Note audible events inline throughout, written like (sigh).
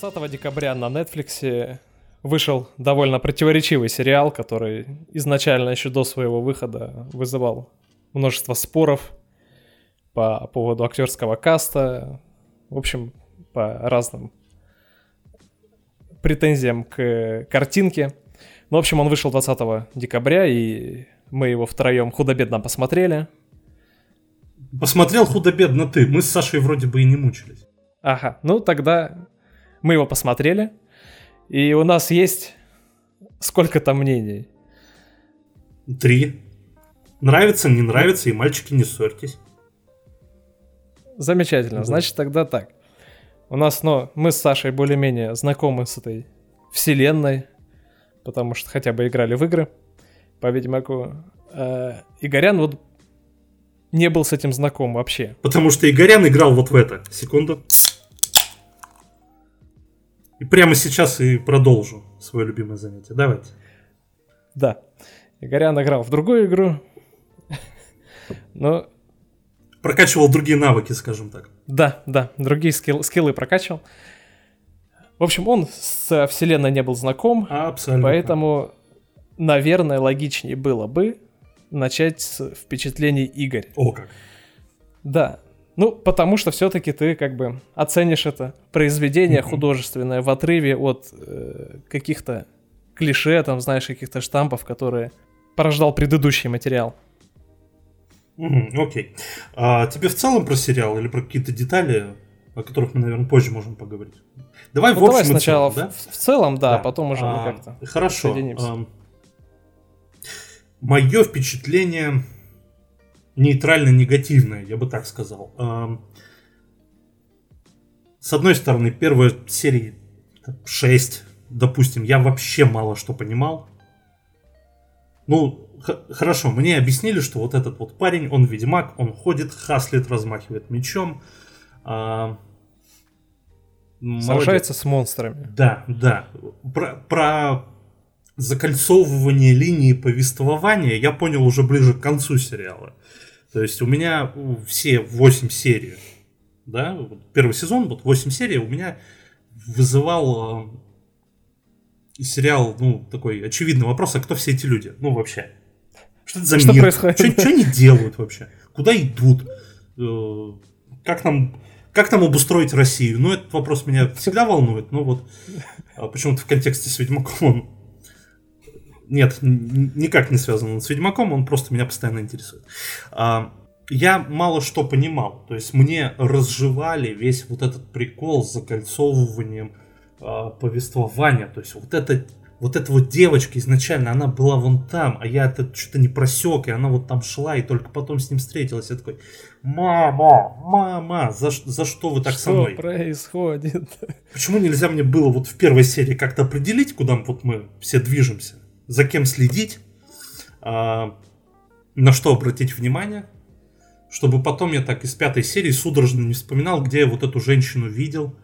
20 декабря на Netflix вышел довольно противоречивый сериал, который изначально еще до своего выхода вызывал множество споров по поводу актерского каста, в общем, по разным претензиям к картинке. Ну, в общем, он вышел 20 декабря, и мы его втроем худо-бедно посмотрели. Посмотрел худо-бедно ты, мы с Сашей вроде бы и не мучились. Ага, ну тогда мы его посмотрели, и у нас есть сколько-то мнений. Три. Нравится, не нравится, и мальчики не ссорьтесь. Замечательно. Да. Значит, тогда так. У нас, ну, мы с Сашей более-менее знакомы с этой вселенной, потому что хотя бы играли в игры по Ведьмаку. А Игорян вот не был с этим знаком вообще. Потому что Игорян играл вот в это. Секунду. И прямо сейчас и продолжу свое любимое занятие. Давайте. Да. Игорян играл в другую игру. Но... Прокачивал другие навыки, скажем так. Да, да, другие скилл, скиллы прокачивал. В общем, он с вселенной не был знаком. Абсолютно. Поэтому, наверное, логичнее было бы начать с впечатлений Игорь. О как. Да, ну, потому что все-таки ты как бы оценишь это произведение художественное в отрыве от э, каких-то клише, там, знаешь, каких-то штампов, которые порождал предыдущий материал. Окей. Okay. А тебе в целом про сериал или про какие-то детали, о которых мы, наверное, позже можем поговорить? Давай ну, в общем давай сначала целом, да? в, в целом, да, да. потом уже а, мы как-то Хорошо. А, мое впечатление нейтрально-негативное, я бы так сказал. С одной стороны, первая серия 6, допустим, я вообще мало что понимал. Ну, хорошо, мне объяснили, что вот этот вот парень, он ведьмак, он ходит, хаслит, размахивает мечом. А... Сражается с монстрами. Да, да. Про, про закольцовывание линии повествования я понял уже ближе к концу сериала. То есть у меня все 8 серий, да, первый сезон, вот 8 серий у меня вызывал э, сериал, ну, такой очевидный вопрос, а кто все эти люди? Ну, вообще. Что это за что мир? Происходит? Что, что они делают вообще? Куда идут? Э, как нам, как нам обустроить Россию? Ну, этот вопрос меня всегда волнует, но вот а почему-то в контексте с Ведьмаком он нет, никак не связан он с Ведьмаком, он просто меня постоянно интересует. А, я мало что понимал. То есть мне разжевали весь вот этот прикол с закольцовыванием а, повествования. То есть вот это вот эта вот девочка изначально, она была вон там, а я это что-то не просек, и она вот там шла, и только потом с ним встретилась. Я такой, мама, мама, за, за что вы так что со мной? Что происходит? Почему нельзя мне было вот в первой серии как-то определить, куда вот мы все движемся? За кем следить, а, на что обратить внимание, чтобы потом я так из пятой серии судорожно не вспоминал, где я вот эту женщину видел.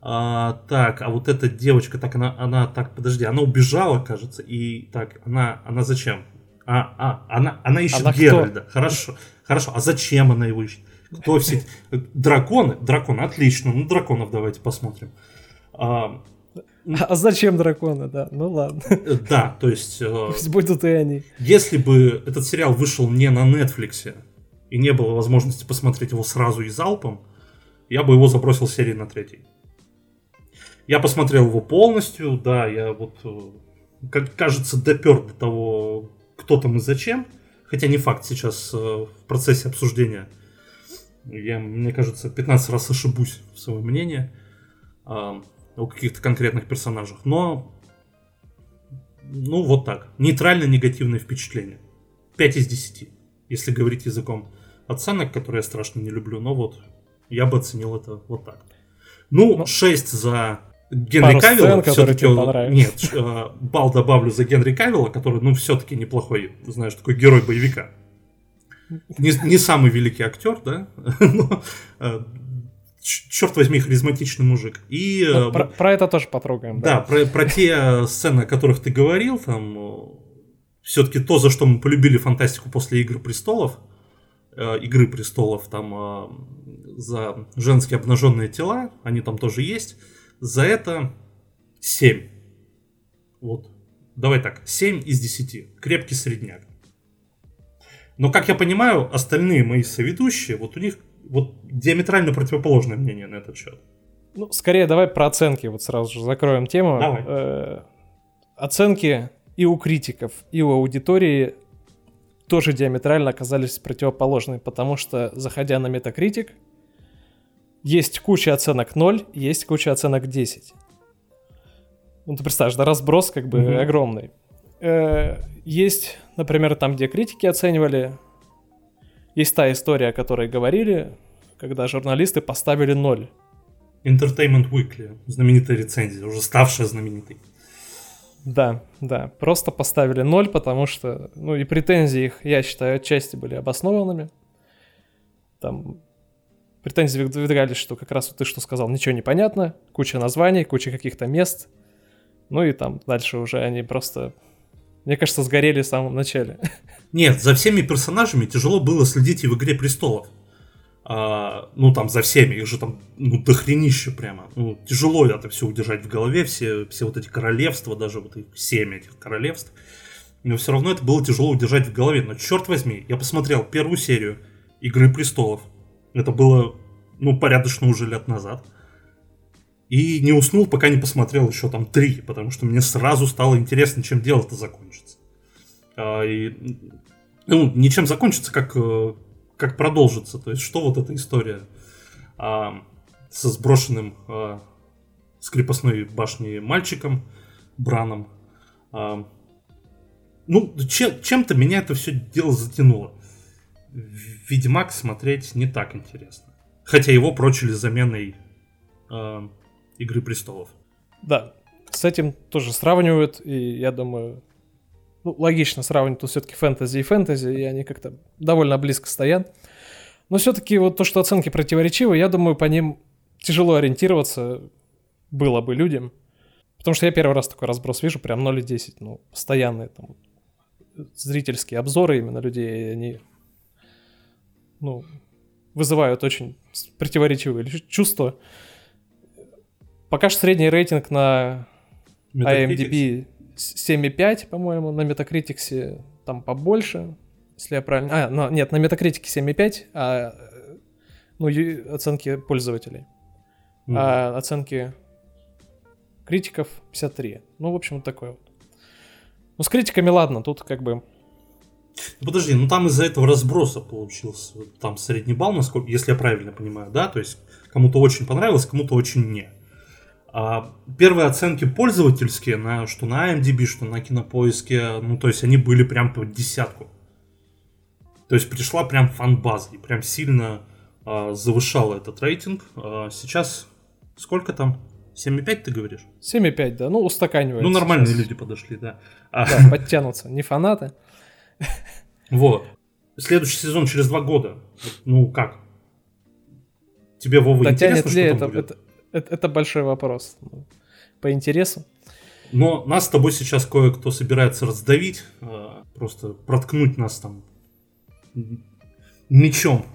А, так, а вот эта девочка, так она, она, так, подожди, она убежала, кажется, и так, она, она зачем? А, а, она, она ищет она Геральда. Кто? Хорошо, хорошо. А зачем она его ищет? Кто все? Драконы, драконы, отлично. Ну драконов давайте посмотрим. А, а зачем драконы, да? Ну ладно. Э, да, то есть... Э, Пусть будут и они. Если бы этот сериал вышел не на Netflix и не было возможности посмотреть его сразу и залпом, я бы его забросил серии на третий. Я посмотрел его полностью, да, я вот, э, как кажется, допер до того, кто там и зачем. Хотя не факт сейчас в процессе обсуждения. Я, мне кажется, 15 раз ошибусь в своем мнении о каких-то конкретных персонажах, но ну вот так. Нейтрально негативное впечатление. 5 из 10, если говорить языком оценок, которые я страшно не люблю, но вот я бы оценил это вот так. Ну, ну 6 за Генри Кавилла. Все-таки Нет, э, бал добавлю за Генри Кавилла, который, ну, все-таки неплохой, знаешь, такой герой боевика. Не, не самый великий актер, да, (laughs) но э, черт возьми, харизматичный мужик. И, ну, про, про это тоже потрогаем. Да, да про, про те сцены, о которых ты говорил, там э, все-таки то, за что мы полюбили фантастику после Игры престолов, э, Игры престолов, там э, за женские обнаженные тела, они там тоже есть. За это 7. Вот. Давай так, 7 из 10. Крепкий средняк. Но, как я понимаю, остальные мои соведущие, вот у них вот диаметрально противоположное мнение на этот счет. Ну, скорее давай про оценки, вот сразу же закроем тему. Давай. Э, оценки и у критиков, и у аудитории тоже диаметрально оказались противоположными, потому что, заходя на Metacritic, есть куча оценок 0, есть куча оценок 10. Ну, ты представляешь, да, разброс как бы Мгм. огромный. Э, есть, например, там, где критики оценивали, есть та история, о которой говорили, когда журналисты поставили 0. Entertainment Weekly, знаменитая рецензия, уже ставшая знаменитой. Да, да, просто поставили 0, потому что, ну и претензии их, я считаю, отчасти были обоснованными. Там претензии выдвигались, что как раз вот ты что сказал, ничего не понятно, куча названий, куча каких-то мест. Ну и там дальше уже они просто, мне кажется, сгорели в самом начале. Нет, за всеми персонажами тяжело было следить и в «Игре престолов». А, ну, там, за всеми, их же там, ну, дохренище прямо. Ну, тяжело это все удержать в голове, все, все вот эти королевства, даже вот их семь этих королевств. Но все равно это было тяжело удержать в голове. Но, черт возьми, я посмотрел первую серию «Игры престолов». Это было, ну, порядочно уже лет назад. И не уснул, пока не посмотрел еще там три, потому что мне сразу стало интересно, чем дело-то закончится. А, и, ну, ничем закончится, как, э, как продолжится. То есть, что вот эта история а, со сброшенным а, с крепостной башни мальчиком Браном. А, ну, че- чем-то меня это все дело затянуло. Ведьмак смотреть не так интересно. Хотя его прочили заменой а, Игры престолов. Да, с этим тоже сравнивают, и я думаю, ну, логично сравнивать, тут все-таки фэнтези и фэнтези, и они как-то довольно близко стоят. Но все-таки вот то, что оценки противоречивы, я думаю, по ним тяжело ориентироваться было бы людям. Потому что я первый раз такой разброс вижу, прям 0,10, ну, постоянные там зрительские обзоры именно людей, они, ну, вызывают очень противоречивые чувства. Пока что средний рейтинг на IMDb 7,5, по-моему, на Metacritic там побольше, если я правильно... А, no, нет, на Metacritic 7,5, а ну, оценки пользователей. Mm-hmm. А оценки критиков 53. Ну, в общем, вот такой вот. Ну, с критиками ладно, тут как бы... Подожди, ну там из-за этого разброса получился там средний балл, насколько, если я правильно понимаю, да? То есть кому-то очень понравилось, кому-то очень не. А первые оценки пользовательские, на, что на IMDb, что на кинопоиске, ну то есть они были прям по десятку. То есть пришла прям фан-база и прям сильно а, завышала этот рейтинг. А, сейчас сколько там? 7,5 ты говоришь? 7,5, да. Ну, устаканивается. Ну, нормальные сейчас. люди подошли, да. Да, подтянутся. Не фанаты. Вот. Следующий сезон через два года. Ну, как? Тебе, Вова, Дотянет интересно, ли что это, там будет? это, это, это большой вопрос. Ну, По интересу. Но нас с тобой сейчас кое-кто собирается раздавить, э, просто проткнуть нас там мечом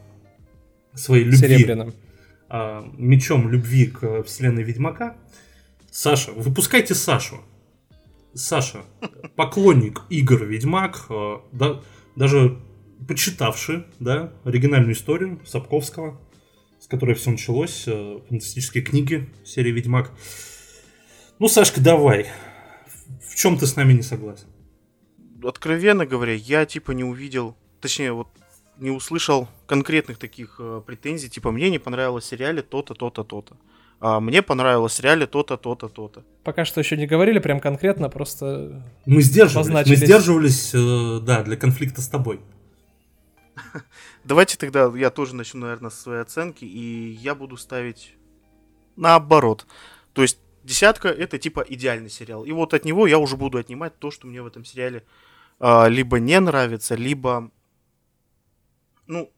своей любви. Серебряным. э, мечом любви к вселенной Ведьмака. Саша, выпускайте Сашу. Саша, поклонник игр Ведьмак, э, да, даже почитавший, да, оригинальную историю Сапковского, с которой все началось, э, фантастические книги серии Ведьмак. Ну, Сашка, давай. В чем ты с нами не согласен? Откровенно говоря, я типа не увидел, точнее, вот не услышал конкретных таких э, претензий, типа мне не понравилось в сериале то-то, то-то, то-то. А мне понравилось в сериале то-то, то-то, то-то. Пока что еще не говорили прям конкретно, просто Мы сдерживались, мы сдерживались, э, да, для конфликта с тобой. (laughs) Давайте тогда я тоже начну, наверное, с своей оценки, и я буду ставить наоборот. То есть десятка это типа идеальный сериал. И вот от него я уже буду отнимать то, что мне в этом сериале а, либо не нравится, либо ну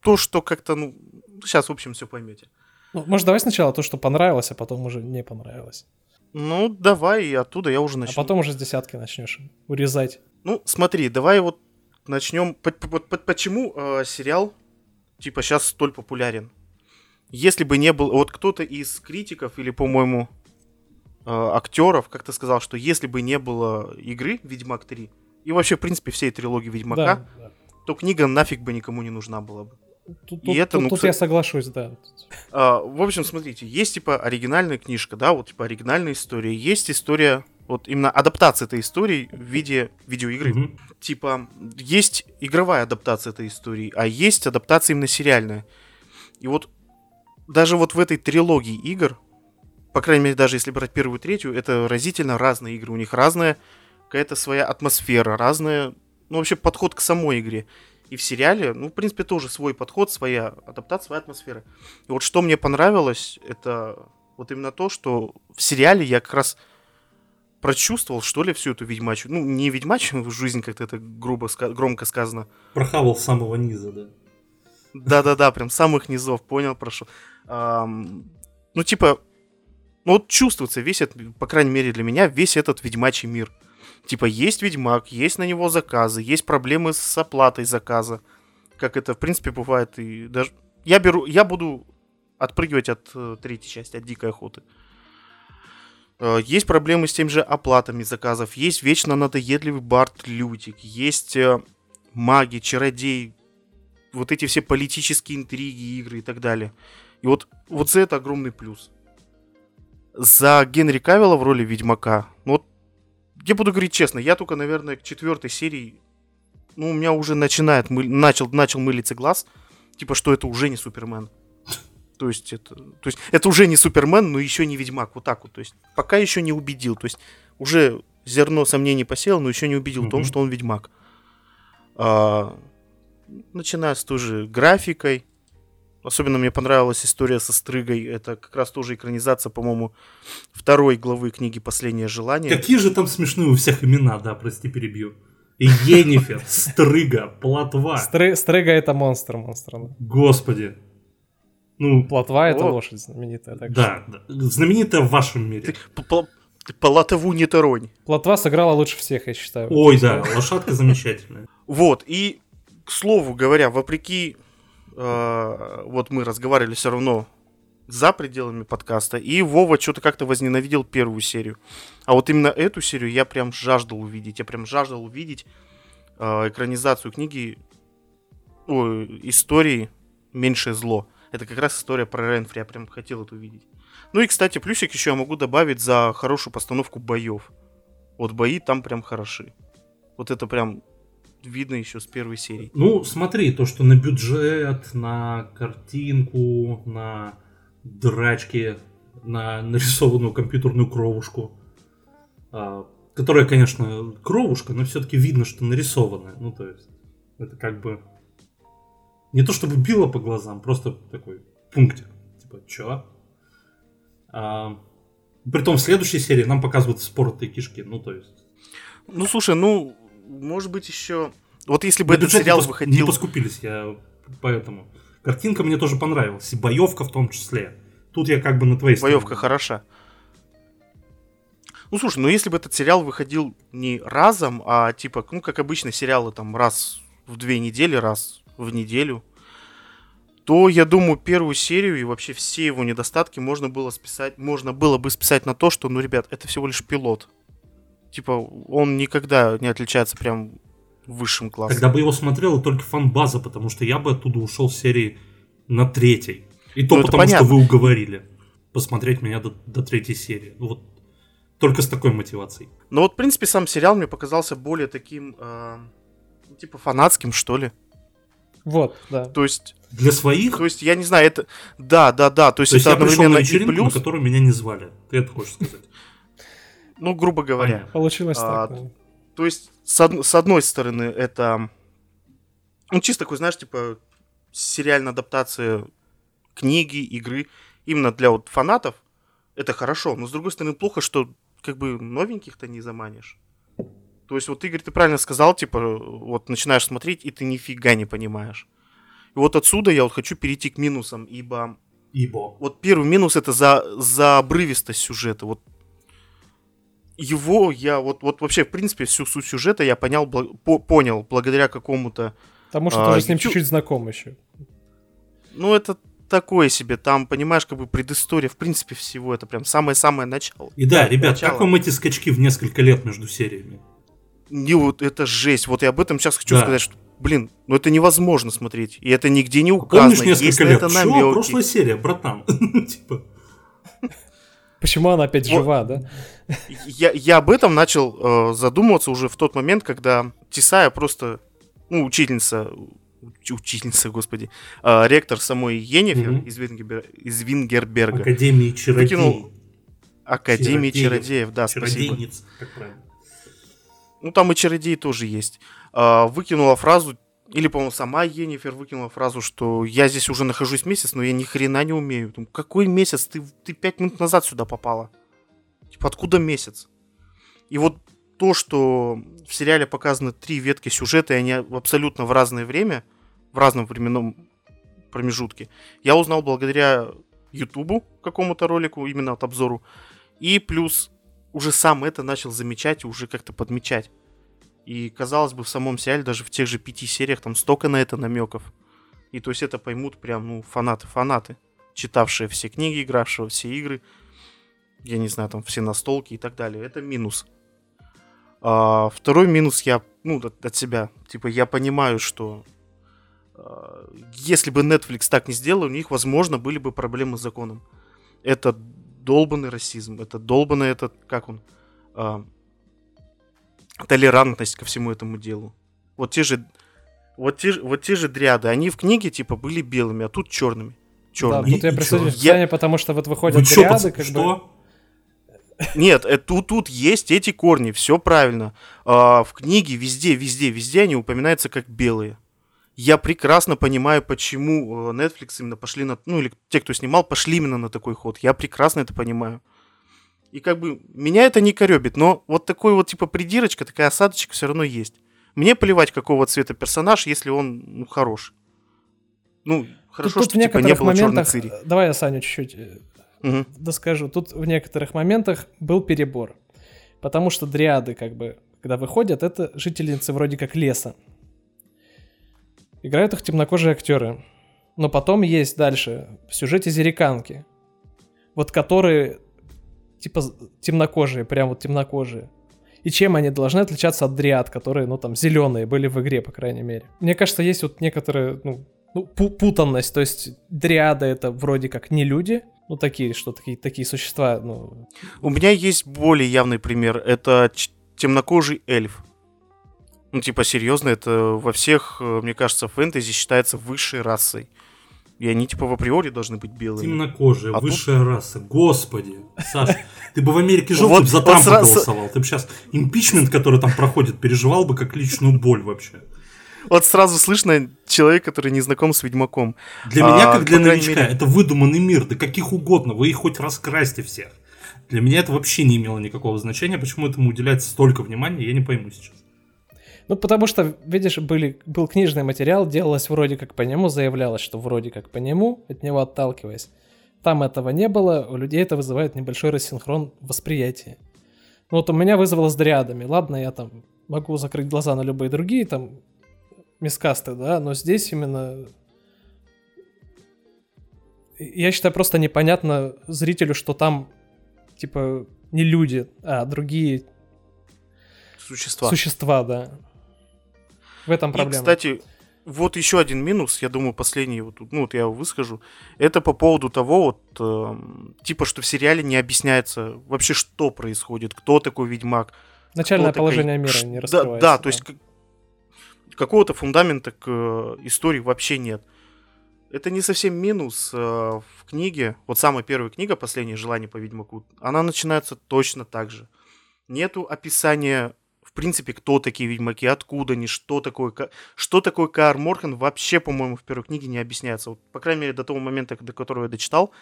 то, что как-то ну сейчас в общем все поймете. Ну, может, давай сначала то, что понравилось, а потом уже не понравилось. Ну давай и оттуда я уже начну. А потом уже с десятки начнешь урезать. Ну смотри, давай вот начнем. По- по- по- Почему э, сериал типа сейчас столь популярен? Если бы не был вот кто-то из критиков или, по-моему, э, актеров, как ты сказал, что если бы не было игры Ведьмак 3, и вообще, в принципе, всей трилогии Ведьмака, Да, да. то книга нафиг бы никому не нужна была бы. Тут, И тут- это, тут- ну, тут кстати- я соглашусь, да. А, в общем, смотрите, есть типа оригинальная книжка, да, вот типа оригинальная история, есть история, вот именно адаптация этой истории в виде видеоигры. Мгм. Типа, есть игровая адаптация этой истории, а есть адаптация именно сериальная. И вот даже вот в этой трилогии игр, по крайней мере, даже если брать первую и третью, это разительно разные игры. У них разная какая-то своя атмосфера, разная, ну, вообще подход к самой игре. И в сериале, ну, в принципе, тоже свой подход, своя адаптация, своя атмосфера. И вот что мне понравилось, это вот именно то, что в сериале я как раз прочувствовал, что ли, всю эту ведьмачью, ну, не ведьмачью жизнь, как-то это грубо, громко сказано, Прохавал с самого низа, да. да-да-да, прям самых низов, понял, прошу. Ну, типа, ну вот чувствуется весь этот, по крайней мере для меня, весь этот ведьмачий мир. Типа, есть ведьмак, есть на него заказы, есть проблемы с оплатой заказа. Как это, в принципе, бывает и даже... Я беру, я буду отпрыгивать от э, третьей части, от дикой охоты. Э, Есть проблемы с тем же оплатами заказов, есть вечно надоедливый Барт Лютик, есть э, маги, чародей, вот эти все политические интриги, игры и так далее. И вот, вот за это огромный плюс. За Генри Кавилла в роли Ведьмака, ну вот, я буду говорить честно, я только, наверное, к четвертой серии, ну, у меня уже начинает, мыль- начал, начал мылиться глаз, типа, что это уже не Супермен. То есть это, то есть это уже не Супермен, но еще не Ведьмак, вот так вот. То есть пока еще не убедил, то есть уже зерно сомнений посеял, но еще не убедил в том, что он Ведьмак. А, начиная с той же графикой. Особенно мне понравилась история со Стрыгой. Это как раз тоже экранизация, по-моему, второй главы книги «Последнее желание». Какие же там смешные у всех имена, да, прости, перебью. Енифер, (laughs) Стрыга, Платва. Стры- Стрега это монстр, монстр. да. Господи. Ну, Плотва это О. лошадь знаменитая. так да, да. знаменитая в вашем мире. П- по- По латову не торонь. что Плотва сыграла лучше всех, я считаю. Ой, да, лошадка замечательная. Вот, и, к слову говоря, вопреки, э, вот мы разговаривали все равно за пределами подкаста, и Вова что-то как-то возненавидел первую серию. А вот именно эту серию я прям жаждал увидеть. Я прям жаждал увидеть э, экранизацию книги, ой, истории «Меньшее зло». Это как раз история про Ренфри, я прям хотел это увидеть. Ну и, кстати, плюсик еще я могу добавить за хорошую постановку боев. Вот бои там прям хороши. Вот это прям видно еще с первой серии. Ну, смотри, то, что на бюджет, на картинку, на драчки, на нарисованную компьютерную кровушку, а, которая, конечно, кровушка, но все-таки видно, что нарисованная. Ну, то есть, это как бы не то чтобы било по глазам, просто такой пунктик. Типа, чё? А, притом в следующей серии нам показывают споротые кишки. Ну, то есть, Ну, слушай, ну, может быть, еще... Вот если бы этот не сериал пос- Не выходил... поскупились, я поэтому. Картинка мне тоже понравилась, и боевка в том числе. Тут я как бы на твоей Боевка стороне. хороша. Ну, слушай, ну если бы этот сериал выходил не разом, а типа, ну, как обычно, сериалы там раз в две недели, раз в неделю, то, я думаю, первую серию и вообще все его недостатки можно было списать, можно было бы списать на то, что, ну, ребят, это всего лишь пилот. Типа, он никогда не отличается прям высшим классом. Тогда бы его смотрела только фан-база, потому что я бы оттуда ушел с серии на третьей. И то Ну, потому, понятно. что вы уговорили посмотреть меня до, до третьей серии. Ну, Вот только с такой мотивацией. Но вот, в принципе, сам сериал мне показался более таким, э, ну, типа, фанатским, что ли. Вот, да. То есть, Для своих, то есть, я не знаю, это... Да, да, да, то есть, то есть это я пришел на вечеринку, на плюс, которую меня не звали. Ты это хочешь сказать? ну, грубо говоря. Получилось А, так. То есть, с одной стороны, это... Ну, чисто такой, знаешь, типа, сериальная адаптация книги, игры. Именно для вот фанатов это хорошо. Но, с другой стороны, плохо, что как бы новеньких-то не заманишь. То есть, вот, Игорь, ты правильно сказал, типа, вот начинаешь смотреть, и ты нифига не понимаешь. И вот отсюда я вот хочу перейти к минусам, ибо Ибо. вот первый минус это за, за обрывистость сюжета. Вот его я вот, вот вообще, в принципе, всю суть сюжета я понял, бла- по- понял благодаря какому-то... Потому что а, ты уже с ним YouTube- чуть-чуть знаком еще. Ну, это такое себе. Там, понимаешь, как бы предыстория, в принципе, всего. Это прям самое-самое начало. И да, ребят, начало. как вам эти скачки в несколько лет между сериями? Не, вот это жесть. Вот я об этом сейчас хочу Да. сказать, что, блин, ну это невозможно смотреть. И это нигде не указано. Помнишь несколько Есть на лет? это Чё? намеки. Прошлая серия, братан. (laughs) Типа, Почему она опять Вот. жива, да? Я, я об этом начал э, задумываться уже в тот момент, когда Тисая просто, ну, учительница, уч- учительница, господи, э, ректор самой Йеннифер Мгм. из, Вингебер- из Вингерберга, Академии чародеев. Выкинул Академии Чародеев. чародеев, да, спасибо. Чародейниц, как правильно. Ну, там и чародеи тоже есть. А, выкинула фразу, или, по-моему, сама Енифер выкинула фразу, что я здесь уже нахожусь месяц, но я ни хрена не умею. Думаю, какой месяц? Ты, ты пять минут назад сюда попала. Типа, откуда месяц? И вот то, что в сериале показаны три ветки сюжета, и они абсолютно в разное время, в разном временном промежутке, я узнал благодаря Ютубу, какому-то ролику, именно от обзору, и плюс уже сам это начал замечать и уже как-то подмечать. И, казалось бы, в самом сериале, даже в тех же пяти сериях, там столько на это намеков. И то есть это поймут прям, ну, фанаты-фанаты, читавшие все книги, игравшие все игры, я не знаю, там, все настолки и так далее. Это минус. А, второй минус я, ну, от, от себя. Типа, я понимаю, что а, если бы Netflix так не сделал, у них, возможно, были бы проблемы с законом. Это долбанный расизм, это долбанный этот, как он, а, толерантность ко всему этому делу. Вот те же, вот те, же- вот те же дряды, они в книге типа были белыми, а тут черными. Да, Черными. тут я И- чё? к Сане, потому что вот выходят Вы чё, дряды, пацаны, как бы... что? Нет, э, тут, тут есть эти корни, все правильно. А, в книге везде, везде, везде они упоминаются как белые. Я прекрасно понимаю, почему э, Netflix именно пошли на... Ну, или те, кто снимал, пошли именно на такой ход. Я прекрасно это понимаю. И как бы меня это не коребит, но вот такой вот типа придирочка, такая осадочка все равно есть. Мне плевать, какого цвета персонаж, если он ну, хорош. Ну, Тут, хорошо, тут что типа не было черной моментах... цири. Давай я Саню чуть-чуть э, Мгм. доскажу. Тут в некоторых моментах был перебор. Потому что дриады, как бы, когда выходят, это жительницы вроде как леса. Играют их темнокожие актеры. Но потом есть дальше в сюжете зериканки. Вот которые типа темнокожие, прям вот темнокожие. И чем они должны отличаться от дриад, которые, ну, там, зеленые были в игре, по крайней мере. Мне кажется, есть вот некоторая, ну, ну, пу- путанность. То есть дриады это вроде как не люди, ну, такие, что такие, такие существа, ну, У меня есть более явный пример. Это темнокожий эльф. Ну, типа, серьезно, это во всех, э, мне кажется, фэнтези считается высшей расой. И они, типа, в априори должны быть белыми. Темнокожая, А тут- высшая раса. Господи, Саш, ты бы в Америке жил, Вот- ты бы за Трампа сразу- голосовал. Ты бы сейчас импичмент, который там проходит, переживал бы как личную боль вообще. Вот сразу слышно человек, который не знаком с Ведьмаком. Для А, меня, как для новичка, мере- это выдуманный мир, да каких угодно, вы их хоть раскрасьте всех. Для меня это вообще не имело никакого значения, почему этому уделяется столько внимания, я не пойму сейчас. Ну, потому что, видишь, были, был книжный материал, делалось вроде как по нему, заявлялось, что вроде как по нему, от него отталкиваясь. Там этого не было, у людей это вызывает небольшой рассинхрон восприятия. Ну, вот у меня вызвало с дриадами. Ладно, я там могу закрыть глаза на любые другие там мискасты, да, но здесь именно... Я считаю, просто непонятно зрителю, что там, типа, не люди, а другие Существа. существа, да. В этом И, проблема. кстати, вот еще один минус, я думаю, последний, вот, ну вот я его выскажу. Это по поводу того, вот, эм, типа, что в сериале не объясняется вообще, что происходит, кто такой ведьмак. Начальное положение такая- мира Ш- не да, раскрывается. Да, то есть как- какого-то фундамента к э, истории вообще нет. Это не совсем минус э, в книге. Вот самая первая книга, «Последнее желание по Ведьмаку», она начинается точно так же. Нету описания, в принципе, кто такие ведьмаки, откуда они, что такое, что такое Каар Морхан, вообще, по-моему, в первой книге не объясняется. Вот, по крайней мере, до того момента, до которого я дочитал,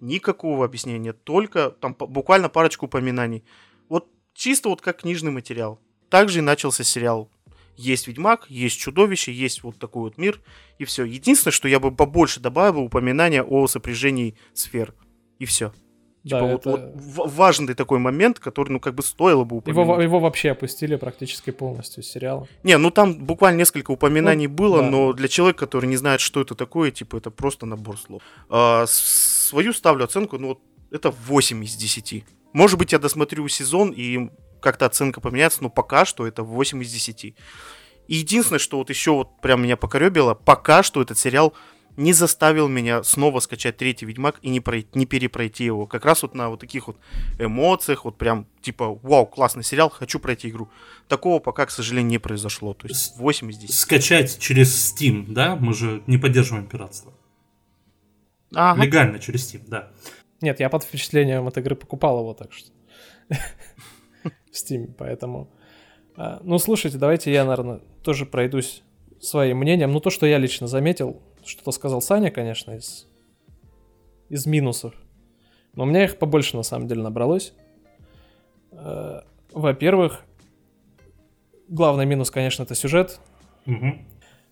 никакого объяснения только там буквально парочку упоминаний. Вот чисто вот как книжный материал. Также и начался сериал. Есть Ведьмак, есть чудовище, есть вот такой вот мир, и все. Единственное, что я бы побольше добавил, упоминания о сопряжении сфер. И все. Типа Да, вот, это- вот важный такой момент, который, ну, как бы стоило бы Его, упомянуть. его вообще опустили практически полностью из сериала. Не, ну там буквально несколько упоминаний Ну, было, да. но для человека, который не знает, что это такое, типа, это просто набор слов. А, свою ставлю оценку, ну, вот это 8 из 10. Может быть, я досмотрю сезон, и как-то оценка поменяется, но пока что это 8 из 10. И единственное, что вот еще вот прям меня покоребило, пока что этот сериал не заставил меня снова скачать третий Ведьмак и не, пройти, не перепройти его. Как раз вот на вот таких вот эмоциях, вот прям типа, вау, классный сериал, хочу пройти игру. Такого пока, к сожалению, не произошло. То есть 8 из 10. Скачать через Steam, да? Мы же не поддерживаем пиратство. Ага. Легально через Steam, да. Нет, я под впечатлением от игры покупал его, так что... (laughs) В Steam, поэтому... А, Ну, слушайте, давайте я, наверное, тоже пройдусь своим мнением. Ну, то, что я лично заметил, что-то сказал Саня, конечно, из, из минусов. Но у меня их побольше, на самом деле, набралось. Э, Во-первых, главный минус, конечно, это сюжет.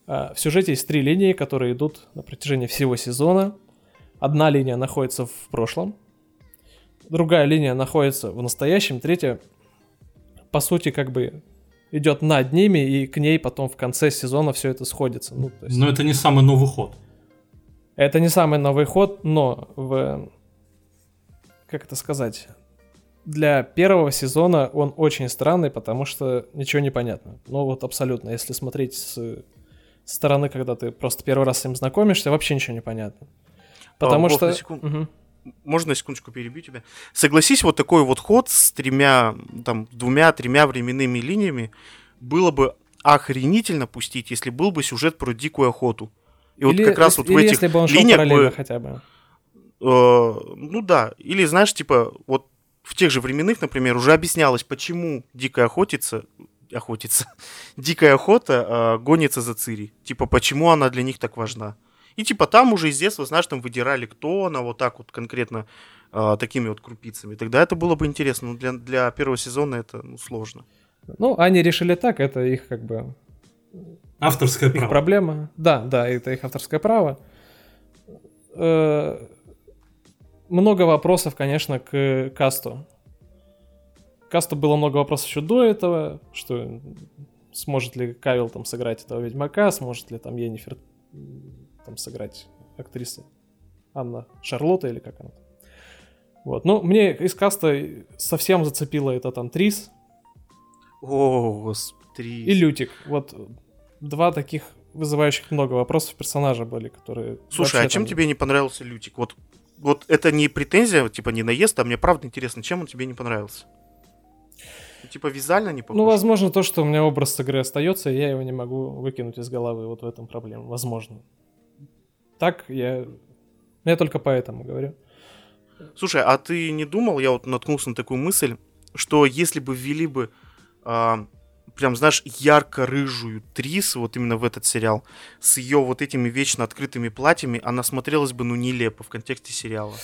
А, В сюжете есть три линии, которые идут на протяжении всего сезона. Одна линия находится в прошлом, другая линия находится в настоящем, третья, по сути, как бы идет над ними, и к ней потом в конце сезона все это сходится. Ну, есть Но это не самый новый ход. Это не самый новый ход, но в... Как это сказать? Для первого сезона он очень странный, потому что ничего не понятно. Ну вот абсолютно, если смотреть с стороны, когда ты просто первый раз с ним знакомишься, вообще ничего не понятно. Потому Вов, что... на секунду. Мгм. Можно на секундочку перебью тебя? Согласись, вот такой вот ход с тремя, там, двумя-тремя временными линиями было бы охренительно пустить, если был бы сюжет про дикую охоту. И вот Или как раз вот в этих если бы он линиях бы, хотя бы. э, ну да, или знаешь, типа, вот в тех же временных, например, уже объяснялось, почему дикая охотится, охотится, (laughs) дикая охота э, гонится за Цири. Типа, почему она для них так важна. И типа там уже из детства, знаешь, там выдирали, кто она, вот так вот конкретно э, такими вот крупицами. Тогда это было бы интересно, но для, для первого сезона это ну, сложно. Ну, они решили так, это их как бы Авторское их право. проблема. Да, да, это их авторское право. Э, Много вопросов, конечно, к касту. Касту было много вопросов еще до этого, что сможет ли Кавилл там сыграть этого Ведьмака, сможет ли там Енифер там сыграть актриса Анна Шарлотта или как она. Вот. Ну, мне из каста совсем зацепило это там Трис О, господи. и Лютик. Вот два таких вызывающих много вопросов персонажа были, которые... Слушай, а чем там- тебе не понравился Лютик? Вот, вот это не претензия, типа не наезд, а мне правда интересно, чем он тебе не понравился? Типа визуально не похож? Ну, возможно, то, что у меня образ с игры остается, и я его не могу выкинуть из головы. Вот в этом проблема. Возможно. Так я... Я только поэтому говорю. Слушай, а ты не думал, я вот наткнулся на такую мысль, что если бы ввели бы а, прям, знаешь, ярко-рыжую Трис вот именно в этот сериал, с ее вот этими вечно открытыми платьями, она смотрелась бы, ну, нелепо в контексте сериала.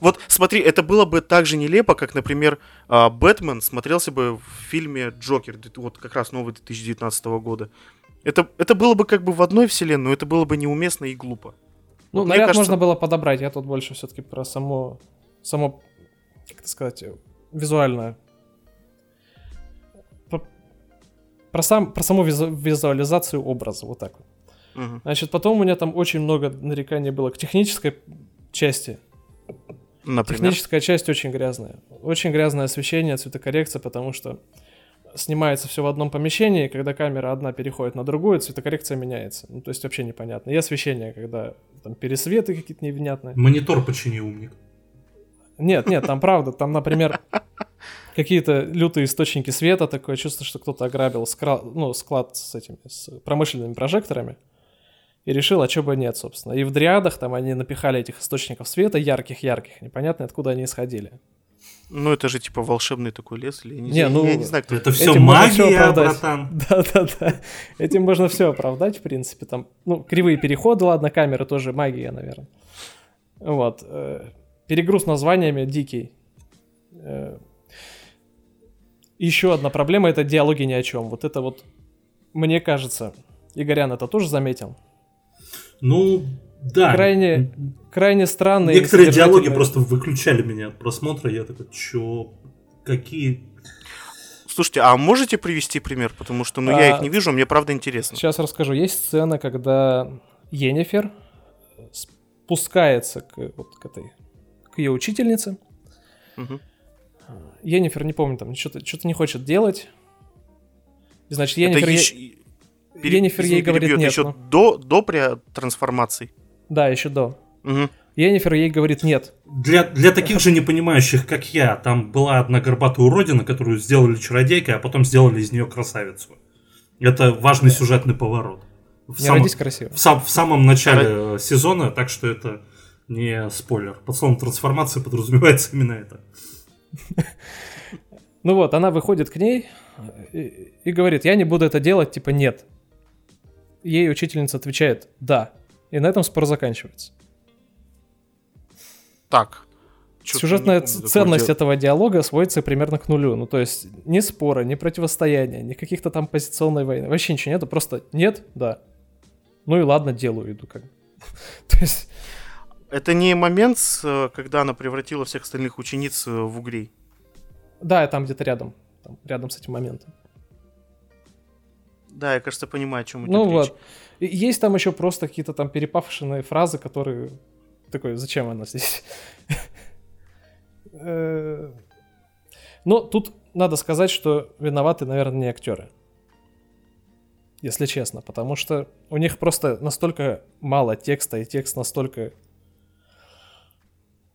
Вот смотри, это было бы так же нелепо, как, например, а, Бэтмен смотрелся бы в фильме Джокер, вот как раз новый 2019 года. Это, это было бы как бы в одной вселенной, но это было бы неуместно и глупо. Ну, Вот наряд кажется- можно было подобрать. Я тут больше все-таки про само... Само... Как это сказать? Визуально. Про, про сам, про саму визу- визуализацию образа. Вот так вот. Мгм. Значит, потом у меня там очень много нареканий было к технической части. Например. Техническая часть очень грязная. Очень грязное освещение, цветокоррекция, потому что снимается все в одном помещении, и когда камера одна переходит на другую, цветокоррекция меняется. Ну, то есть вообще непонятно. И освещение, когда там пересветы какие-то невнятные. Монитор почини, умник. Нет, нет, там правда, там, например, (laughs) какие-то лютые источники света, такое чувство, что кто-то ограбил ну, склад с этими, с промышленными прожекторами и решил, а чё бы нет, собственно. И в дриадах там они напихали этих источников света, ярких-ярких, непонятно, откуда они исходили. Ну, это же типа волшебный такой лес, или я не, Не, ну, я не знаю, кто Это все Этим магия, оправдать. братан. (laughs) Да-да-да. Этим можно все оправдать, в принципе. Там, ну, кривые переходы, ладно, камеры тоже магия, наверное. Вот. э, Перегруз названиями дикий. Э, Еще одна проблема — это диалоги ни о чем. Вот это вот, мне кажется, Игорян это тоже заметил. Ну, Да. крайне, крайне странные. Некоторые диалоги просто выключали меня от просмотра. Я такой, чё? Какие? Слушайте, а можете привести пример? Потому что, ну, я А, их не вижу, мне правда интересно. Сейчас расскажу. Есть сцена, когда Енифер спускается к, вот, к этой к ее учительнице. Мгм. Енифер, не помню, там что-то что не хочет делать. И, Значит, Это Енифер, ей- ещё- пере- Енифер ей говорит нет. еще ну. до, до пре трансформации. Да, еще до. Мгм. Енифер ей говорит нет. Для, для таких же непонимающих, как я, там была одна горбатая уродина, которую сделали чародейкой, а потом сделали из нее красавицу. Это важный сюжетный поворот. В, Не сам- родись красиво. в сам- в самом начале э, сезона, так что это не спойлер. Под словом трансформация подразумевается именно это. Ну вот, она выходит к ней и, и говорит, я не буду это делать, типа нет. Ей учительница отвечает, да. И на этом спор заканчивается. Так. Сюжетная не помню ценность этого диалога сводится примерно к нулю. Ну, то есть, ни спора, ни противостояния, ни каких-то там позиционной войны. Вообще ничего нету, просто нет, да. Ну и ладно, делаю, иду как. (laughs) То есть, Это не момент, э, когда она превратила всех остальных учениц э, в угрей. да, я там где-то рядом. там, рядом с этим моментом. Да, я, кажется, понимаю, о чем идет Ну речь. вот. Есть там еще просто какие-то там перепавшенные фразы, которые... Такой, зачем она здесь? (laughs) Э, Но тут надо сказать, что виноваты, наверное, не актеры. Если честно, потому что у них просто настолько мало текста, и текст настолько,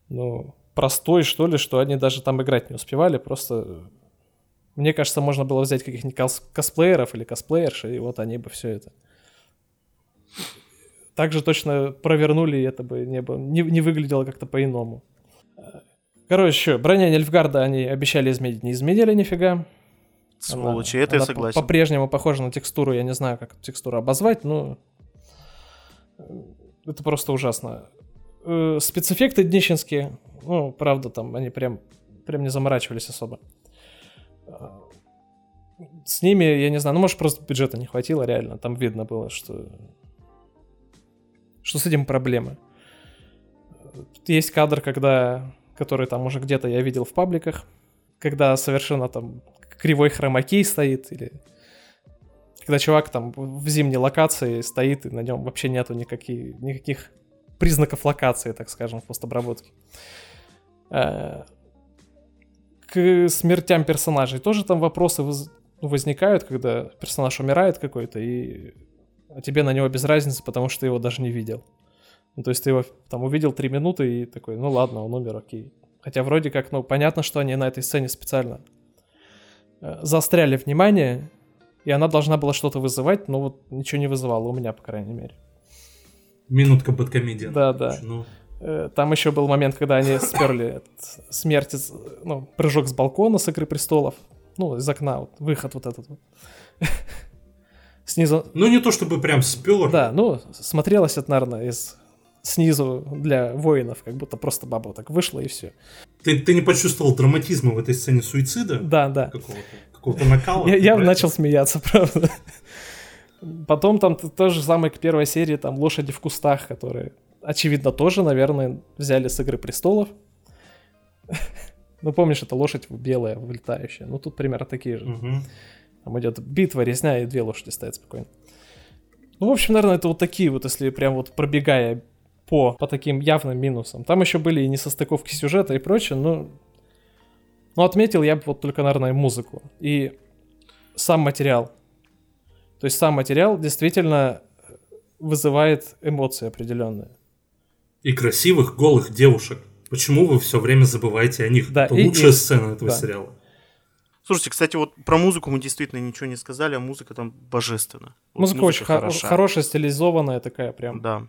ну, простой, что ли, что они даже там играть не успевали. Просто, мне кажется, можно было взять каких-нибудь кос- косплееров или косплеерши, и вот они бы все это также точно провернули, и это бы не, было, не, не выглядело как-то по-иному. Короче, броня Нильфгарда они обещали изменить, не изменили нифига. Сволочи, Она- это я она согласен. По-прежнему похожа на текстуру, я не знаю, как текстуру обозвать, но э, это просто ужасно. Э, Спецэффекты днищенские, ну, правда, там они прям, прям не заморачивались особо. Э, С ними, я не знаю, ну, может, просто бюджета не хватило, реально. Там видно было, что что с этим проблемы. Есть кадр, когда, который там уже где-то я видел в пабликах, когда совершенно там кривой хромакей стоит, или когда чувак там в зимней локации стоит, и на нем вообще нету никаких, никаких признаков локации, так скажем, в постобработке. Э, К смертям персонажей тоже там вопросы воз- возникают, когда персонаж умирает какой-то, и а тебе на него без разницы, потому что ты его даже не видел. Ну, то есть ты его там увидел три минуты и такой, ну ладно, он умер, окей. Хотя вроде как, ну, понятно, что они на этой сцене специально э, заостряли внимание, и она должна была что-то вызывать, но вот ничего не вызывала у меня, по крайней мере. Минутка бэткомедиан. Да, да. Ну, Э, Там еще был момент, когда они сперли смерть, из- ну, прыжок с балкона с Игры Престолов. Ну, из окна, вот, выход вот этот вот. (laughs) Снизу, ну, не то чтобы прям спер. да, ну, смотрелось это, наверное, из снизу для воинов, как будто просто баба вот так вышла и все. Ты, ты не почувствовал драматизма в этой сцене суицида? Да, да. Какого-то, какого-то накала? Я, я начал смеяться, (laughs) правда. Потом там то же самое к первой серии, там лошади в кустах, которые, очевидно, тоже, наверное, взяли с Игры Престолов. (laughs) Ну, помнишь, это лошадь белая, вылетающая. Ну, тут примерно такие же. Мгм. Там идет битва, резня, и две лошади стоят спокойно. Ну, в общем, наверное, это вот такие вот, если прям вот пробегая по, по таким явным минусам. Там еще были и несостыковки сюжета и прочее, но... Ну, отметил я бы вот только, наверное, музыку. И сам материал. То есть сам материал действительно вызывает эмоции определенные. И красивых голых девушек. Почему вы все время забываете о них? Да, Это и- лучшая и- сцена этого да. сериала. Слушайте, кстати, вот про музыку мы действительно ничего не сказали, а музыка там божественна. Вот Музыка, очень хоро- хорошая, стилизованная такая прям. Да.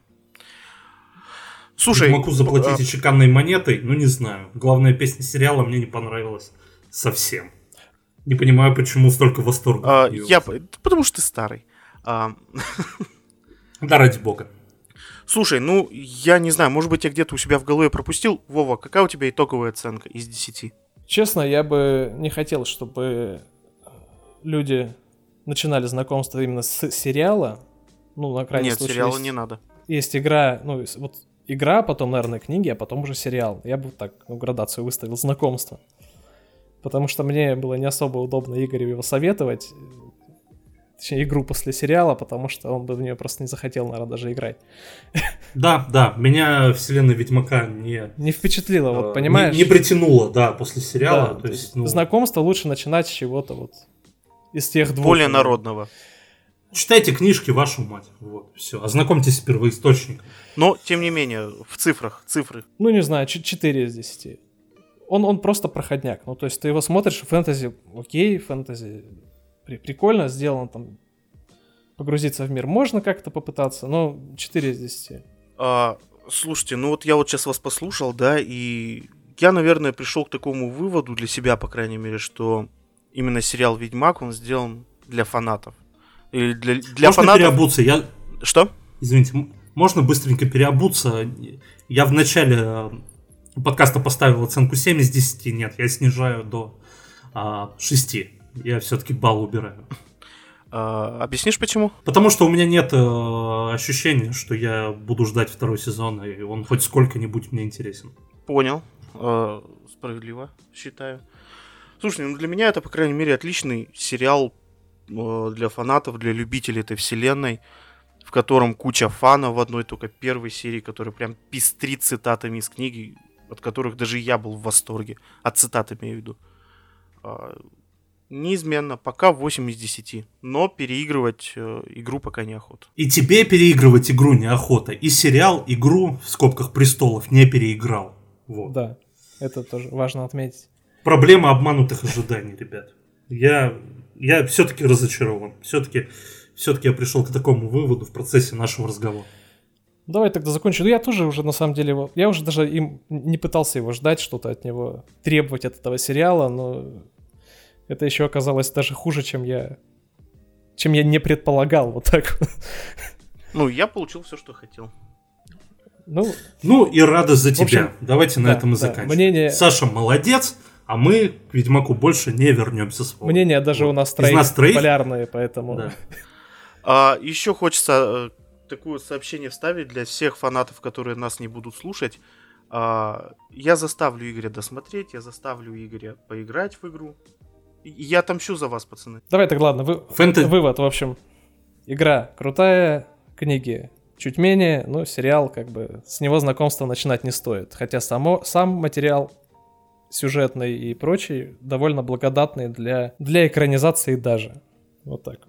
Слушай, Могу заплатить а, и чеканной монетой, ну не знаю. Главная песня сериала мне не понравилась совсем. Не понимаю, почему столько восторга. а, я, потому что ты старый. А, Да, ради бога. слушай, ну, я не знаю, может быть, я где-то у себя в голове пропустил. Вова, какая у тебя итоговая оценка из 10? Честно, я бы не хотел, чтобы люди начинали знакомство именно с сериала. Ну, на крайний Нет, случай. сериала если- не надо. есть игра, ну, вот игра, потом, наверное, книги, а потом уже сериал. Я бы так ну, градацию выставил, знакомство. Потому что мне было не особо удобно Игорю его советовать. Точнее, игру после сериала, потому что он бы в нее просто не захотел, наверное, даже играть. Да, да, меня вселенная Ведьмака не... Не впечатлило, вот, понимаешь? Не, не притянуло, да, после сериала. Да, то есть, ну... Знакомство лучше начинать с чего-то вот из тех двух. Более народного. Читайте книжки, вашу мать. Вот, все. Ознакомьтесь с первоисточником. Но, тем не менее, в цифрах, цифры. Ну, не знаю, 4 из 10. Он, он просто проходняк. Ну, то есть ты его смотришь, фэнтези, окей, фэнтези прикольно сделано, там, погрузиться в мир можно как-то попытаться, но 4 из 10. А, слушайте, ну вот я вот сейчас вас послушал, да, и я, наверное, пришел к такому выводу для себя, по крайней мере, что именно сериал «Ведьмак», он сделан для фанатов. Или для, для Можно фанатов... переобуться? Я... Что? Извините, можно быстренько переобуться? Я в начале э, подкаста поставил оценку 7 из 10. Нет, я снижаю до а, 6. Я все-таки балл убираю. А, объяснишь почему? Потому что у меня нет э, ощущения, что я буду ждать второй сезон, и он хоть сколько-нибудь мне интересен. Понял. Э, справедливо, считаю. Слушай, ну для меня это, по крайней мере, отличный сериал э, для фанатов, для любителей этой вселенной, в котором куча фанов в одной только первой серии, которая прям пестрит цитатами из книги, от которых даже я был в восторге. От цитат имею в виду. Неизменно, пока 8 из 10. Но переигрывать э, игру пока неохота. И тебе переигрывать игру неохота. И сериал игру, в скобках престолов, не переиграл. Вот. Да, это тоже важно отметить. Проблема обманутых ожиданий, ребят. Я, я все-таки разочарован. Все-таки все-таки я пришел к такому выводу в процессе нашего разговора. Давай тогда закончу. Ну, я тоже уже, на самом деле, я уже даже им не пытался его ждать, что-то от него требовать от этого сериала, но это еще оказалось даже хуже, чем я, чем я не предполагал, вот так Ну, я получил все, что хотел. Ну, ну и рада за тебя. Общем, Давайте на да, этом и да. заканчиваем. Мнение... Саша молодец, а мы к Ведьмаку больше не вернемся с Мнения даже вот. у нас троих, нас троих полярные, поэтому... Да. А, еще хочется э, такое сообщение вставить для всех фанатов, которые нас не будут слушать. А, я заставлю Игоря досмотреть, я заставлю Игоря поиграть в игру. Я отомщу за вас, пацаны. Давай так, ладно, вы... Фэнтези... вывод, в общем. Игра крутая, книги чуть менее, но сериал, как бы, с него знакомство начинать не стоит. Хотя само, сам материал сюжетный и прочий довольно благодатный для, для экранизации даже. Вот так.